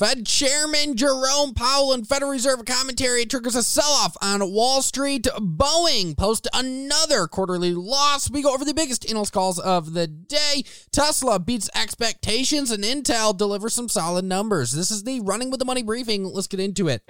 Fed Chairman Jerome Powell and Federal Reserve commentary triggers a sell off on Wall Street. Boeing post another quarterly loss. We go over the biggest analyst calls of the day. Tesla beats expectations, and Intel delivers some solid numbers. This is the Running with the Money briefing. Let's get into it.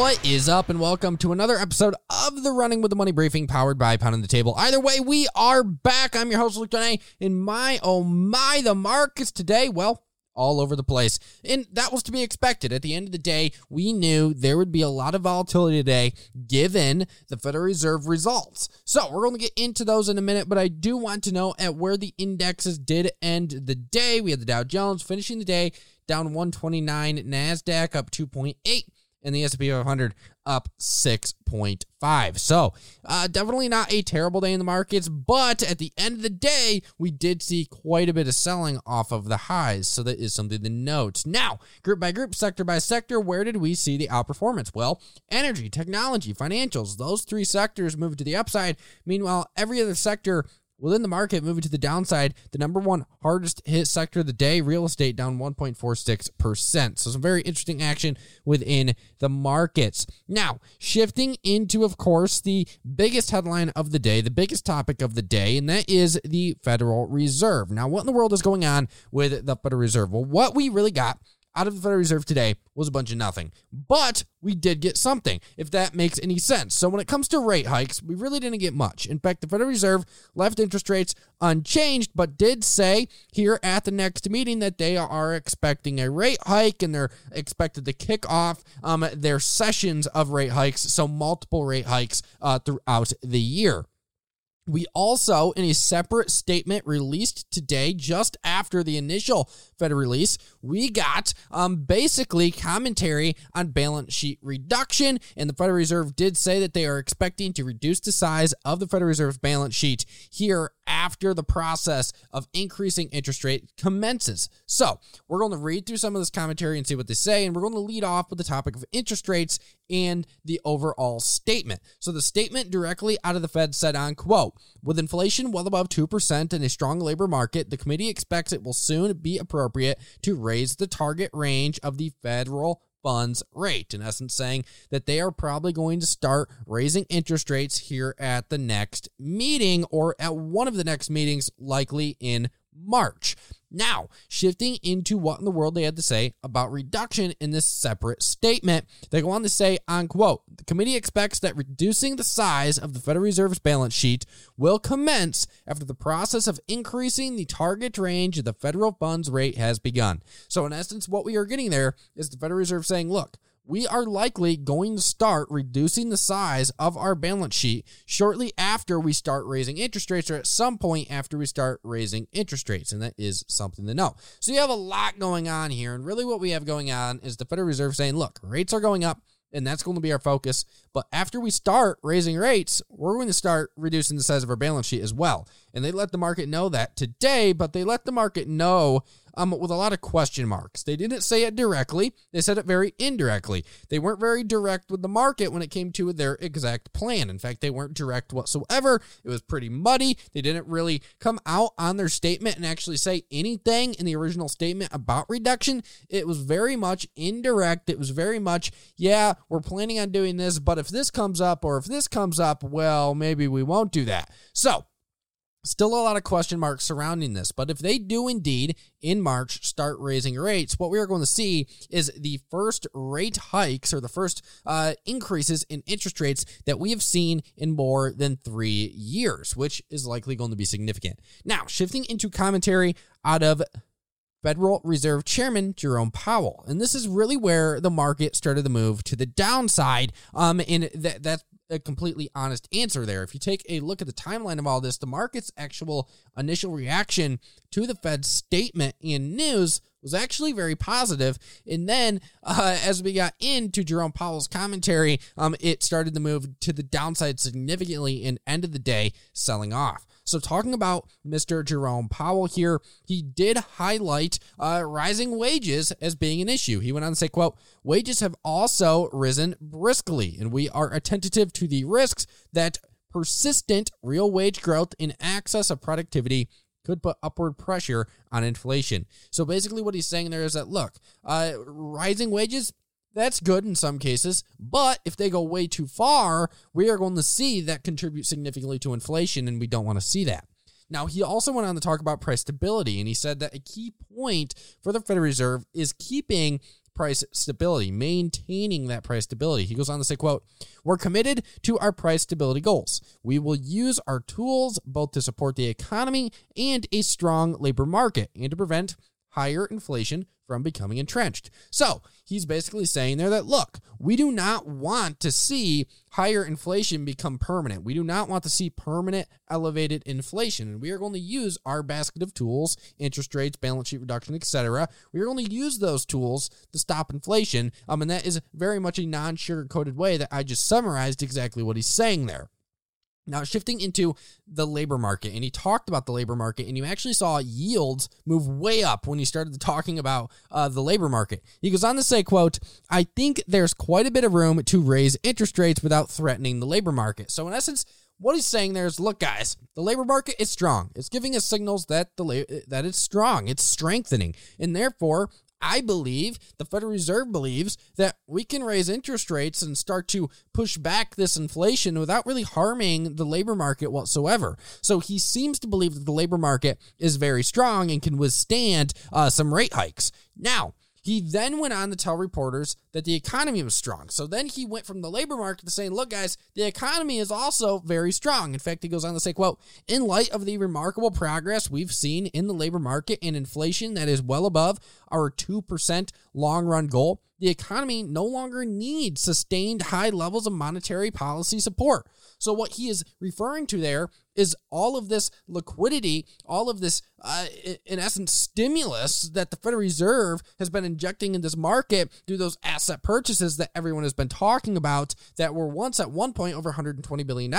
What is up, and welcome to another episode of the Running with the Money briefing powered by Pounding the Table. Either way, we are back. I'm your host, Luke Donay, and my oh my, the markets today, well, all over the place. And that was to be expected. At the end of the day, we knew there would be a lot of volatility today given the Federal Reserve results. So we're going to get into those in a minute, but I do want to know at where the indexes did end the day. We had the Dow Jones finishing the day down 129, NASDAQ up 2.8 and the S&P 500 up 6.5. So, uh, definitely not a terrible day in the markets, but at the end of the day, we did see quite a bit of selling off of the highs. So that is something to note. Now, group by group, sector by sector, where did we see the outperformance? Well, energy, technology, financials, those three sectors moved to the upside. Meanwhile, every other sector Within the market, moving to the downside, the number one hardest hit sector of the day, real estate, down 1.46%. So, some very interesting action within the markets. Now, shifting into, of course, the biggest headline of the day, the biggest topic of the day, and that is the Federal Reserve. Now, what in the world is going on with the Federal Reserve? Well, what we really got out of the Federal Reserve today was a bunch of nothing. But we did get something, if that makes any sense. So when it comes to rate hikes, we really didn't get much. In fact, the Federal Reserve left interest rates unchanged, but did say here at the next meeting that they are expecting a rate hike and they're expected to kick off um, their sessions of rate hikes, so multiple rate hikes uh, throughout the year. We also, in a separate statement released today, just after the initial Fed release, we got um, basically commentary on balance sheet reduction. And the Federal Reserve did say that they are expecting to reduce the size of the Federal Reserve's balance sheet here after the process of increasing interest rate commences. So, we're going to read through some of this commentary and see what they say. And we're going to lead off with the topic of interest rates and the overall statement. So, the statement directly out of the Fed said on quote, with inflation well above 2% and a strong labor market, the committee expects it will soon be appropriate to raise the target range of the federal funds rate. In essence, saying that they are probably going to start raising interest rates here at the next meeting or at one of the next meetings, likely in March. Now, shifting into what in the world they had to say about reduction in this separate statement, they go on to say, unquote, the committee expects that reducing the size of the Federal Reserve's balance sheet will commence after the process of increasing the target range of the federal funds rate has begun. So, in essence, what we are getting there is the Federal Reserve saying, look, we are likely going to start reducing the size of our balance sheet shortly after we start raising interest rates or at some point after we start raising interest rates. And that is something to know. So you have a lot going on here. And really, what we have going on is the Federal Reserve saying, look, rates are going up and that's going to be our focus. But after we start raising rates, we're going to start reducing the size of our balance sheet as well. And they let the market know that today, but they let the market know um, with a lot of question marks. They didn't say it directly, they said it very indirectly. They weren't very direct with the market when it came to their exact plan. In fact, they weren't direct whatsoever. It was pretty muddy. They didn't really come out on their statement and actually say anything in the original statement about reduction. It was very much indirect. It was very much, yeah, we're planning on doing this, but if this comes up or if this comes up, well, maybe we won't do that. So, Still a lot of question marks surrounding this, but if they do indeed in March start raising rates, what we are going to see is the first rate hikes or the first uh, increases in interest rates that we have seen in more than three years, which is likely going to be significant. Now, shifting into commentary out of Federal Reserve Chairman Jerome Powell. And this is really where the market started to move to the downside. Um, and that, that's a completely honest answer there. If you take a look at the timeline of all this, the market's actual initial reaction to the Fed's statement in news was actually very positive. And then uh, as we got into Jerome Powell's commentary, um, it started to move to the downside significantly and end of the day selling off. So, talking about Mr. Jerome Powell here, he did highlight uh, rising wages as being an issue. He went on to say, quote, wages have also risen briskly, and we are attentive to the risks that persistent real wage growth in excess of productivity could put upward pressure on inflation. So basically, what he's saying there is that look, uh, rising wages. That's good in some cases, but if they go way too far, we are going to see that contribute significantly to inflation, and we don't want to see that. Now, he also went on to talk about price stability, and he said that a key point for the Federal Reserve is keeping price stability, maintaining that price stability. He goes on to say, quote, we're committed to our price stability goals. We will use our tools both to support the economy and a strong labor market and to prevent higher inflation from becoming entrenched. So he's basically saying there that, look, we do not want to see higher inflation become permanent. We do not want to see permanent elevated inflation. And we are going to use our basket of tools, interest rates, balance sheet reduction, etc. We are going to use those tools to stop inflation. Um, and that is very much a non sugar coated way that I just summarized exactly what he's saying there. Now, shifting into the labor market, and he talked about the labor market, and you actually saw yields move way up when he started talking about uh, the labor market. He goes on to say, quote, I think there's quite a bit of room to raise interest rates without threatening the labor market. So, in essence, what he's saying there is, look, guys, the labor market is strong. It's giving us signals that the that it's strong. It's strengthening, and therefore, I believe, the Federal Reserve believes, that we can raise interest rates and start to push back this inflation without really harming the labor market whatsoever. So he seems to believe that the labor market is very strong and can withstand uh, some rate hikes. Now, he then went on to tell reporters that the economy was strong. So then he went from the labor market to saying, look, guys, the economy is also very strong. In fact, he goes on to say, quote, in light of the remarkable progress we've seen in the labor market and inflation that is well above our 2% long run goal, the economy no longer needs sustained high levels of monetary policy support. So, what he is referring to there is all of this liquidity, all of this, uh, in essence, stimulus that the Federal Reserve has been injecting in this market through those asset purchases that everyone has been talking about that were once at one point over $120 billion.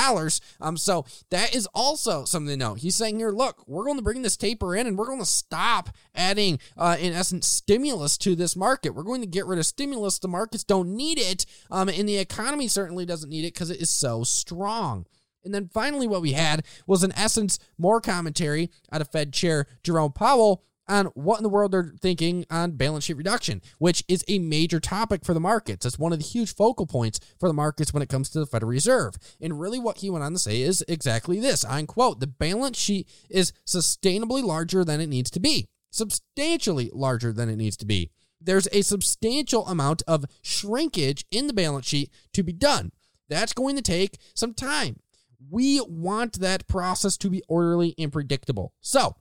Um, so, that is also something to know. He's saying here, look, we're going to bring this taper in and we're going to stop adding, uh, in essence, stimulus to this market. We're going to get rid of stimulus. The markets don't need it, um, and the economy certainly doesn't need it because it is so strong. And then finally, what we had was, in essence, more commentary out of Fed Chair Jerome Powell on what in the world they're thinking on balance sheet reduction, which is a major topic for the markets. It's one of the huge focal points for the markets when it comes to the Federal Reserve. And really, what he went on to say is exactly this I quote, the balance sheet is sustainably larger than it needs to be, substantially larger than it needs to be there's a substantial amount of shrinkage in the balance sheet to be done. That's going to take some time. We want that process to be orderly and predictable. So,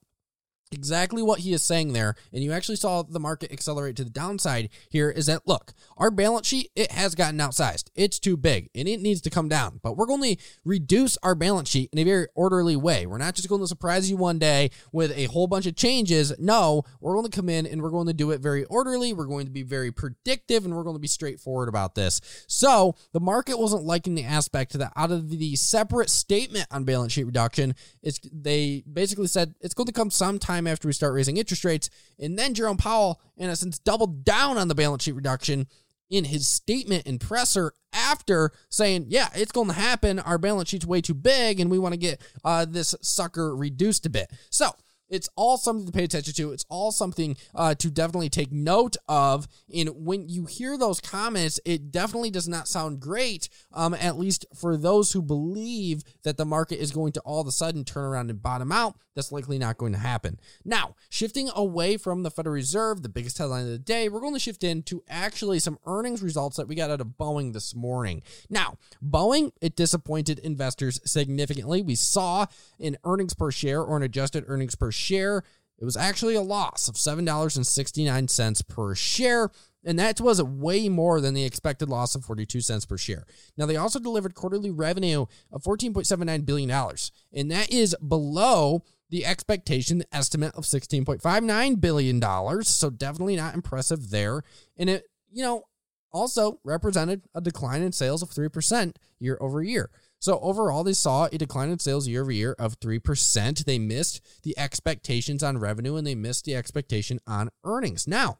exactly what he is saying there and you actually saw the market accelerate to the downside here is that look our balance sheet it has gotten outsized. It's too big and it needs to come down. But we're going to reduce our balance sheet in a very orderly way. We're not just going to surprise you one day with a whole bunch of changes. No we're going to come in and we're going to do it very orderly. We're going to be very predictive and we're going to be straightforward about this. So the market wasn't liking the aspect that out of the separate statement on balance sheet reduction it's they basically said it's going to come sometime time after we start raising interest rates. And then Jerome Powell, in essence, doubled down on the balance sheet reduction in his statement and presser after saying, yeah, it's going to happen. Our balance sheet's way too big and we want to get uh, this sucker reduced a bit. So, it's all something to pay attention to. It's all something uh, to definitely take note of. And when you hear those comments, it definitely does not sound great, um, at least for those who believe that the market is going to all of a sudden turn around and bottom out. That's likely not going to happen. Now, shifting away from the Federal Reserve, the biggest headline of the day, we're going to shift into actually some earnings results that we got out of Boeing this morning. Now, Boeing, it disappointed investors significantly. We saw an earnings per share or an adjusted earnings per share. It was actually a loss of $7.69 per share. And that was way more than the expected loss of 42 cents per share. Now, they also delivered quarterly revenue of $14.79 billion, and that is below the expectation estimate of $16.59 billion. So, definitely not impressive there. And it, you know, also represented a decline in sales of 3% year over year. So overall, they saw a decline in sales year over year of 3%. They missed the expectations on revenue and they missed the expectation on earnings. Now,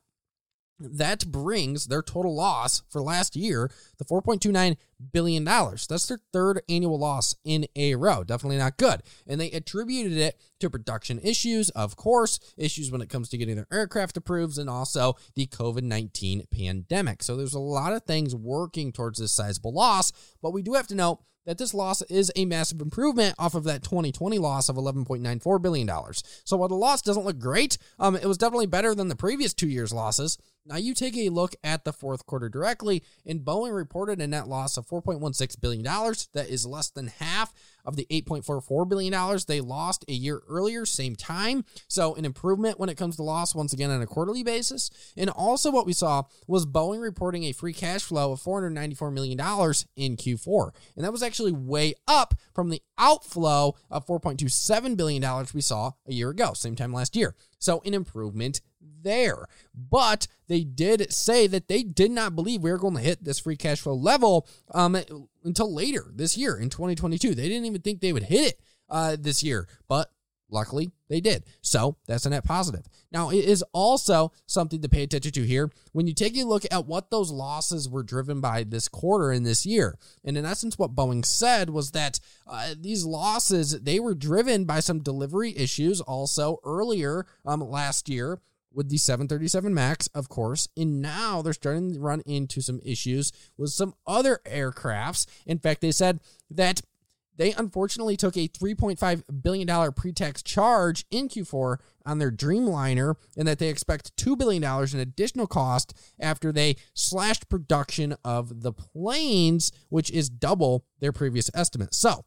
that brings their total loss for last year to $4.29 billion. That's their third annual loss in a row. Definitely not good. And they attributed it to production issues, of course, issues when it comes to getting their aircraft approved, and also the COVID 19 pandemic. So there's a lot of things working towards this sizable loss, but we do have to note that this loss is a massive improvement off of that 2020 loss of $11.94 billion. So while the loss doesn't look great, um, it was definitely better than the previous two years' losses. Now you take a look at the fourth quarter directly, and Boeing reported a net loss of $4.16 billion. That is less than half of the $8.44 billion they lost a year earlier, same time. So, an improvement when it comes to loss, once again, on a quarterly basis. And also, what we saw was Boeing reporting a free cash flow of $494 million in Q4. And that was actually way up from the outflow of $4.27 billion we saw a year ago, same time last year. So, an improvement there. But they did say that they did not believe we were going to hit this free cash flow level um, until later this year in 2022. They didn't even think they would hit it uh, this year, but luckily they did. So that's a net positive. Now, it is also something to pay attention to here when you take a look at what those losses were driven by this quarter and this year. And in essence, what Boeing said was that uh, these losses, they were driven by some delivery issues also earlier um, last year with the 737 MAX, of course, and now they're starting to run into some issues with some other aircrafts. In fact, they said that they unfortunately took a $3.5 billion pre tax charge in Q4 on their Dreamliner and that they expect $2 billion in additional cost after they slashed production of the planes, which is double their previous estimate. So,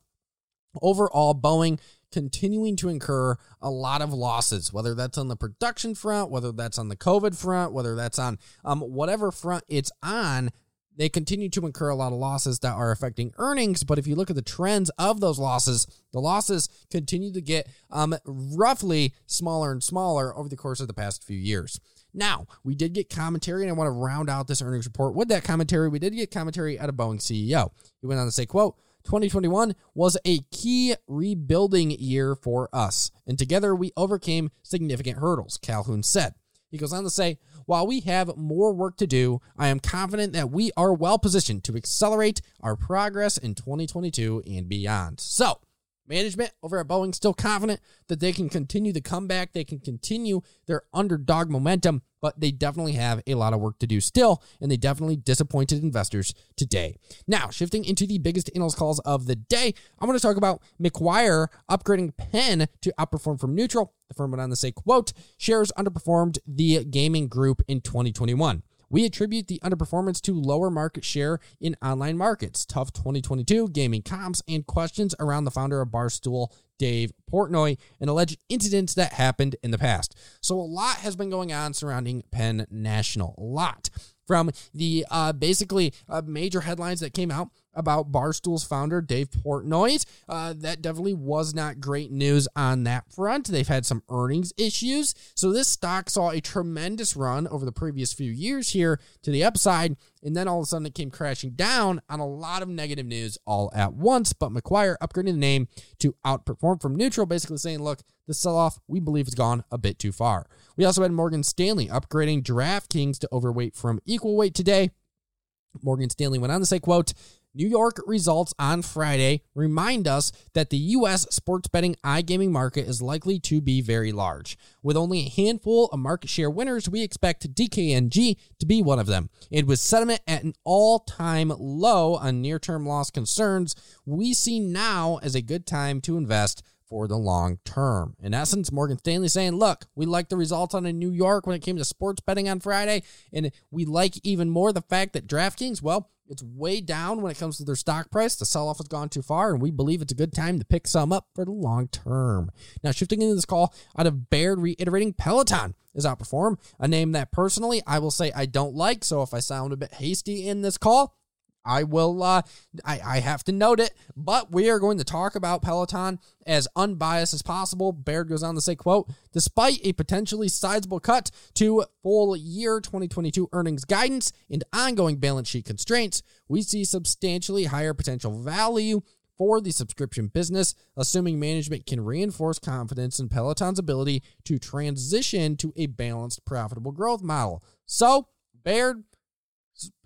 overall, Boeing continuing to incur a lot of losses, whether that's on the production front, whether that's on the COVID front, whether that's on um, whatever front it's on. They continue to incur a lot of losses that are affecting earnings. But if you look at the trends of those losses, the losses continue to get um, roughly smaller and smaller over the course of the past few years. Now, we did get commentary, and I want to round out this earnings report with that commentary. We did get commentary out of Boeing CEO. He went on to say, quote, 2021 was a key rebuilding year for us, and together we overcame significant hurdles, Calhoun said. He goes on to say, while we have more work to do, I am confident that we are well positioned to accelerate our progress in 2022 and beyond. So, Management over at Boeing still confident that they can continue the comeback, they can continue their underdog momentum, but they definitely have a lot of work to do still, and they definitely disappointed investors today. Now, shifting into the biggest analyst calls of the day, I'm going to talk about Macquarie upgrading Penn to outperform from neutral. The firm went on to say, quote, shares underperformed the gaming group in 2021. We attribute the underperformance to lower market share in online markets, tough 2022 gaming comps, and questions around the founder of Barstool, Dave Portnoy, and alleged incidents that happened in the past. So a lot has been going on surrounding Penn National. A lot from the uh, basically uh, major headlines that came out about Barstool's founder, Dave Portnoy. Uh, that definitely was not great news on that front. They've had some earnings issues. So this stock saw a tremendous run over the previous few years here to the upside. And then all of a sudden it came crashing down on a lot of negative news all at once. But Macquarie upgrading the name to outperform from neutral, basically saying, look, the sell off we believe has gone a bit too far. We also had Morgan Stanley upgrading DraftKings to overweight from equal weight today. Morgan Stanley went on to say, quote, New York results on Friday remind us that the U.S. sports betting iGaming market is likely to be very large. With only a handful of market share winners, we expect DKNG to be one of them. And with sentiment at an all time low on near term loss concerns, we see now as a good time to invest for the long term. In essence, Morgan Stanley saying, look, we like the results on in New York when it came to sports betting on Friday, and we like even more the fact that DraftKings, well, it's way down when it comes to their stock price. The sell off has gone too far, and we believe it's a good time to pick some up for the long term. Now, shifting into this call out of Baird, reiterating Peloton is outperform, a name that personally I will say I don't like. So if I sound a bit hasty in this call, I will, uh, I, I have to note it, but we are going to talk about Peloton as unbiased as possible. Baird goes on to say, quote, despite a potentially sizable cut to full year 2022 earnings guidance and ongoing balance sheet constraints, we see substantially higher potential value for the subscription business, assuming management can reinforce confidence in Peloton's ability to transition to a balanced, profitable growth model. So, Baird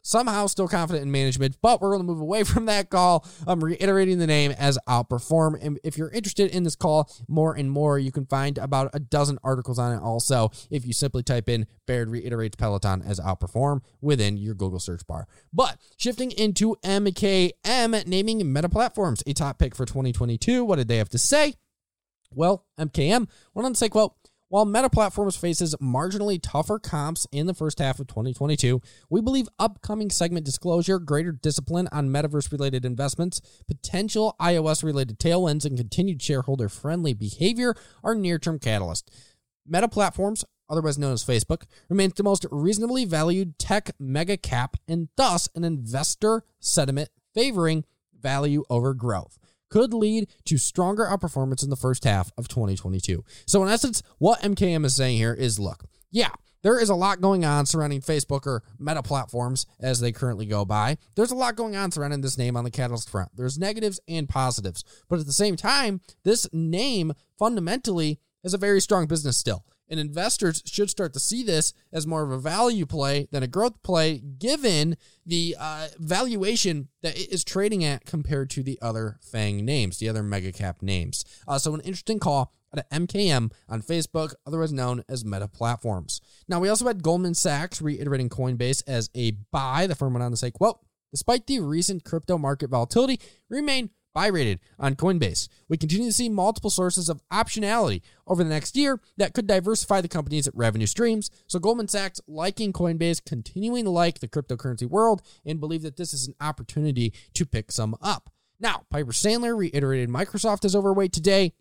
somehow still confident in management, but we're going to move away from that call. I'm reiterating the name as Outperform. And if you're interested in this call more and more, you can find about a dozen articles on it also if you simply type in Baird reiterates Peloton as Outperform within your Google search bar. But shifting into MKM, naming Meta Platforms a top pick for 2022. What did they have to say? Well, MKM went on to say, quote, while Meta Platforms faces marginally tougher comps in the first half of 2022, we believe upcoming segment disclosure, greater discipline on metaverse related investments, potential iOS related tailwinds, and continued shareholder friendly behavior are near term catalysts. Meta Platforms, otherwise known as Facebook, remains the most reasonably valued tech mega cap and thus an investor sentiment favoring value over growth could lead to stronger outperformance in the first half of 2022. So, in essence, what MKM is saying here is look, yeah, there is a lot going on surrounding Facebook or meta platforms as they currently go by. There's a lot going on surrounding this name on the catalyst front. There's negatives and positives. But at the same time, this name fundamentally is a very strong business still. And investors should start to see this as more of a value play than a growth play, given the uh, valuation that it is trading at compared to the other FANG names, the other mega cap names. Uh, so, an interesting call at MKM on Facebook, otherwise known as Meta Platforms. Now, we also had Goldman Sachs reiterating Coinbase as a buy. The firm went on to say, quote, Despite the recent crypto market volatility, remain buy rated on Coinbase. We continue to see multiple sources of optionality over the next year that could diversify the company's revenue streams. So Goldman Sachs liking Coinbase, continuing to like the cryptocurrency world, and believe that this is an opportunity to pick some up. Now, Piper Sandler reiterated Microsoft is overweight today.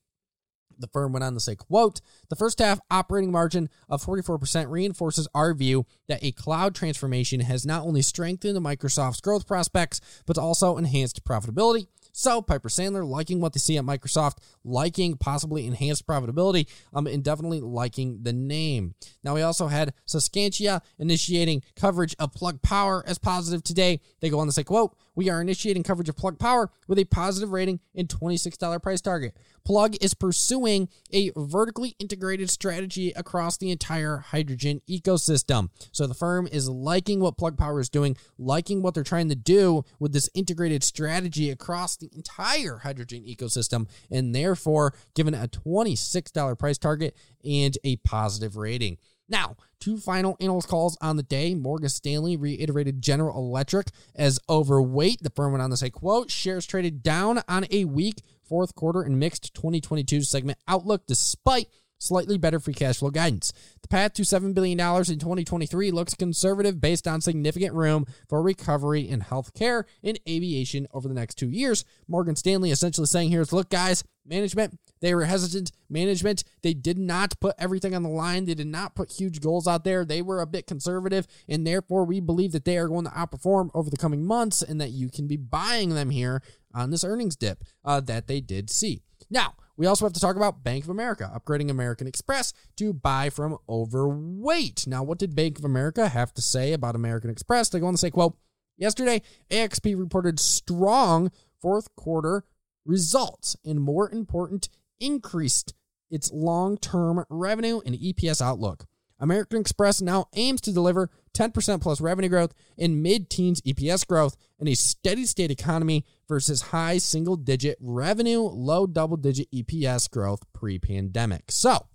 The firm went on to say, quote, the first half operating margin of 44% reinforces our view that a cloud transformation has not only strengthened Microsoft's growth prospects, but also enhanced profitability. So Piper Sandler liking what they see at Microsoft, liking possibly enhanced profitability, um, and definitely liking the name. Now we also had Susquehanna initiating coverage of Plug Power as positive today. They go on to say, quote, we are initiating coverage of Plug Power with a positive rating and $26 price target. Plug is pursuing a vertically integrated strategy across the entire hydrogen ecosystem. So the firm is liking what Plug Power is doing, liking what they're trying to do with this integrated strategy across the entire hydrogen ecosystem, and therefore given a $26 price target and a positive rating. Now, two final analyst calls on the day. Morgan Stanley reiterated General Electric as overweight. The firm went on to say, quote, shares traded down on a weak fourth quarter and mixed 2022 segment outlook despite slightly better free cash flow guidance. The path to $7 billion in 2023 looks conservative based on significant room for recovery in healthcare and aviation over the next two years. Morgan Stanley essentially saying here is look, guys, management, they were hesitant. Management, they did not put everything on the line. They did not put huge goals out there. They were a bit conservative, and therefore we believe that they are going to outperform over the coming months and that you can be buying them here on this earnings dip uh, that they did see. Now, we also have to talk about Bank of America upgrading American Express to buy from overweight. Now, what did Bank of America have to say about American Express? They go on to say, quote, yesterday, AXP reported strong fourth quarter results and more important, increased its long term revenue and EPS outlook. American Express now aims to deliver 10% plus revenue growth and mid teens EPS growth in a steady state economy versus high single digit revenue, low double digit EPS growth pre pandemic. So,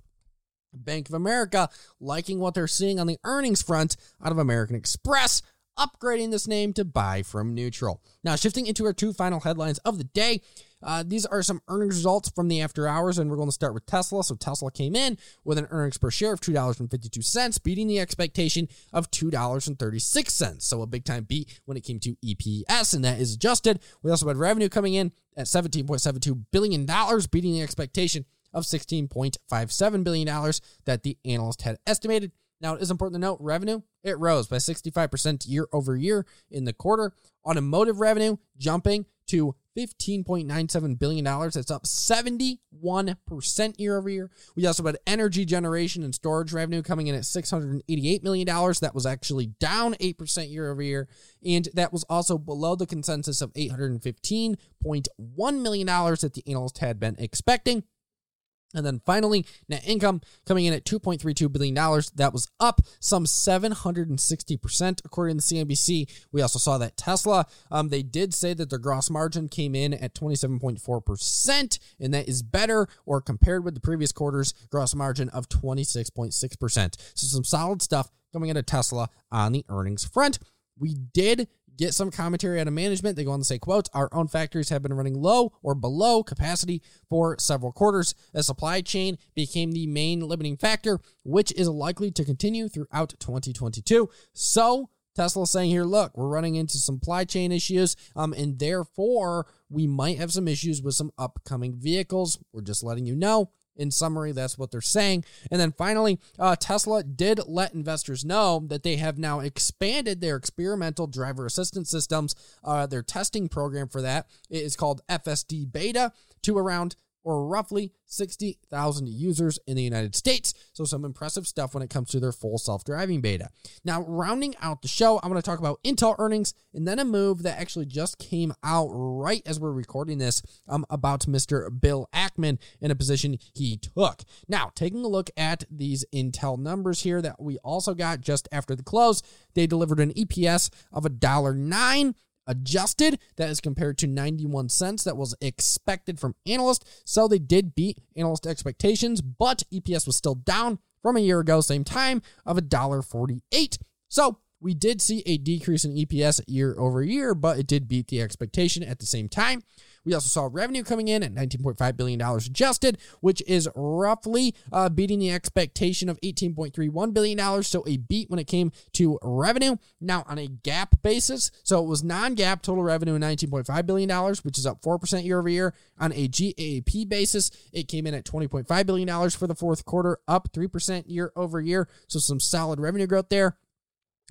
Bank of America liking what they're seeing on the earnings front out of American Express, upgrading this name to buy from neutral. Now, shifting into our two final headlines of the day. Uh, these are some earnings results from the after hours, and we're going to start with Tesla. So Tesla came in with an earnings per share of $2.52, beating the expectation of $2.36. So a big time beat when it came to EPS, and that is adjusted. We also had revenue coming in at $17.72 billion, beating the expectation of $16.57 billion that the analyst had estimated. Now, it is important to note revenue, it rose by 65% year over year in the quarter. Automotive revenue jumping to $15.97 billion. That's up 71% year over year. We also had energy generation and storage revenue coming in at $688 million. That was actually down 8% year over year. And that was also below the consensus of $815.1 million that the analyst had been expecting. And then finally, net income coming in at $2.32 billion. That was up some 760%, according to CNBC. We also saw that Tesla, um, they did say that their gross margin came in at 27.4%, and that is better or compared with the previous quarter's gross margin of 26.6%. So some solid stuff coming out of Tesla on the earnings front. We did get some commentary out of management. They go on to say, quote, our own factories have been running low or below capacity for several quarters. The supply chain became the main limiting factor, which is likely to continue throughout 2022. So Tesla saying here, look, we're running into supply chain issues, um, and therefore we might have some issues with some upcoming vehicles. We're just letting you know. In summary, that's what they're saying. And then finally, uh, Tesla did let investors know that they have now expanded their experimental driver assistance systems. Uh, their testing program for that is called FSD Beta to around or roughly 60,000 users in the United States. So, some impressive stuff when it comes to their full self driving beta. Now, rounding out the show, I'm going to talk about Intel earnings and then a move that actually just came out right as we're recording this um, about Mr. Bill Ackman in a position he took. Now, taking a look at these Intel numbers here that we also got just after the close, they delivered an EPS of $1.09 adjusted. That is compared to 91 cents that was expected from analysts. So they did beat analyst expectations, but EPS was still down from a year ago, same time of $1.48. So we did see a decrease in EPS year over year, but it did beat the expectation at the same time. We also saw revenue coming in at $19.5 billion adjusted, which is roughly uh, beating the expectation of $18.31 billion. So a beat when it came to revenue. Now, on a GAAP basis, so it was non GAAP total revenue of $19.5 billion, which is up 4% year over year. On a GAAP basis, it came in at $20.5 billion for the fourth quarter, up 3% year over year. So some solid revenue growth there.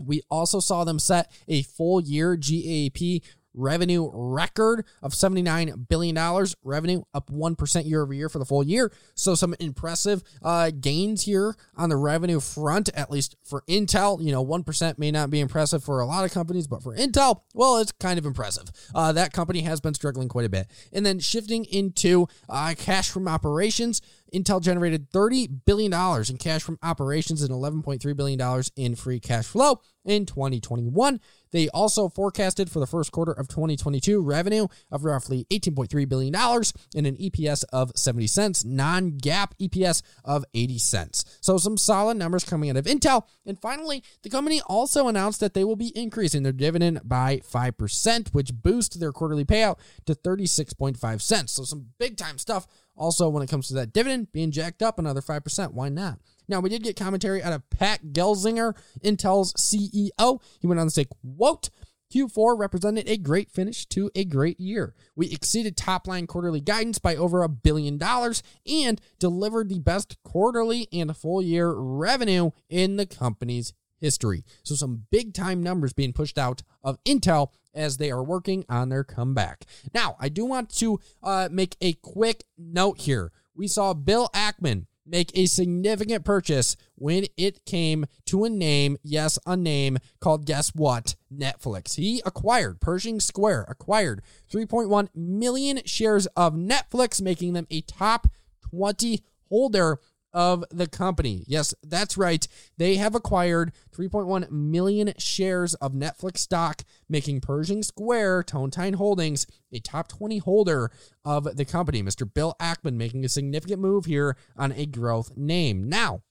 We also saw them set a full year GAAP revenue record of $79 billion. Revenue up 1% year over year for the full year. So some impressive uh, gains here on the revenue front, at least for Intel. You know, 1% may not be impressive for a lot of companies, but for Intel, well, it's kind of impressive. Uh, that company has been struggling quite a bit. And then shifting into uh, cash from operations, Intel generated $30 billion in cash from operations and $11.3 billion in free cash flow in 2021. They also forecasted for the first quarter of 2022 revenue of roughly $18.3 billion and an EPS of 70 cents, non GAAP EPS of 80 cents. So, some solid numbers coming out of Intel. And finally, the company also announced that they will be increasing their dividend by 5%, which boosts their quarterly payout to 36.5 cents. So, some big time stuff also when it comes to that dividend being jacked up another 5%. Why not? Now, we did get commentary out of Pat Gelsinger, Intel's CEO. He went on to say, quote, Q4 represented a great finish to a great year. We exceeded top line quarterly guidance by over a billion dollars and delivered the best quarterly and full year revenue in the company's history. So, some big time numbers being pushed out of Intel as they are working on their comeback. Now, I do want to uh, make a quick note here. We saw Bill Ackman make a significant purchase when it came to a name, yes, a name called guess what? Netflix. He acquired Pershing Square acquired 3.1 million shares of Netflix, making them a top 20 holder of the company. Yes, that's right. They have acquired 3.1 million shares of Netflix stock, making Pershing Square Tontine Holdings a top 20 holder of the company. Mr. Bill Ackman making a significant move here on a growth name. Now,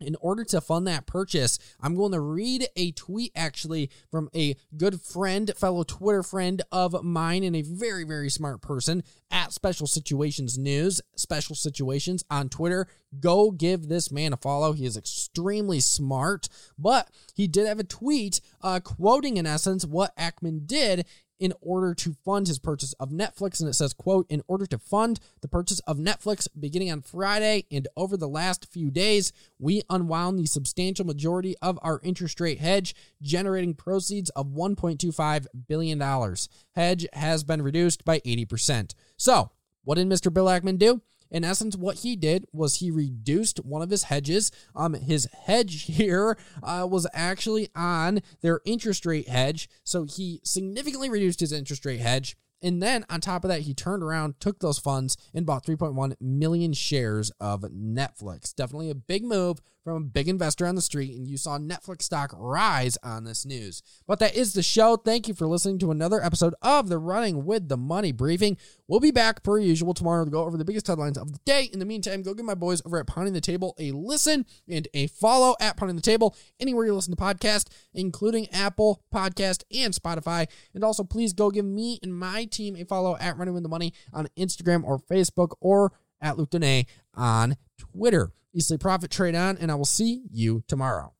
in order to fund that purchase, I'm going to read a tweet actually from a good friend, fellow Twitter friend of mine, and a very, very smart person at Special Situations News, Special Situations on Twitter. Go give this man a follow. He is extremely smart, but he did have a tweet uh, quoting, in essence, what Ackman did in order to fund his purchase of Netflix. And it says, quote, in order to fund the purchase of Netflix beginning on Friday and over the last few days, we unwound the substantial majority of our interest rate hedge, generating proceeds of $1.25 billion. Hedge has been reduced by 80%. So, what did Mr. Bill Ackman do? In essence, what he did was he reduced one of his hedges. Um, his hedge here uh, was actually on their interest rate hedge, so he significantly reduced his interest rate hedge. And then on top of that, he turned around, took those funds, and bought 3.1 million shares of Netflix. Definitely a big move from a big investor on the street, and you saw Netflix stock rise on this news. But that is the show. Thank you for listening to another episode of the Running with the Money briefing. We'll be back per usual tomorrow to go over the biggest headlines of the day. In the meantime, go give my boys over at Pounding the Table a listen and a follow at Pounding the Table anywhere you listen to podcast, including Apple Podcast and Spotify. And also, please go give me and my team a follow at Running with the Money on Instagram or Facebook or at Luke Dene on Twitter. Easily Profit Trade On, and I will see you tomorrow.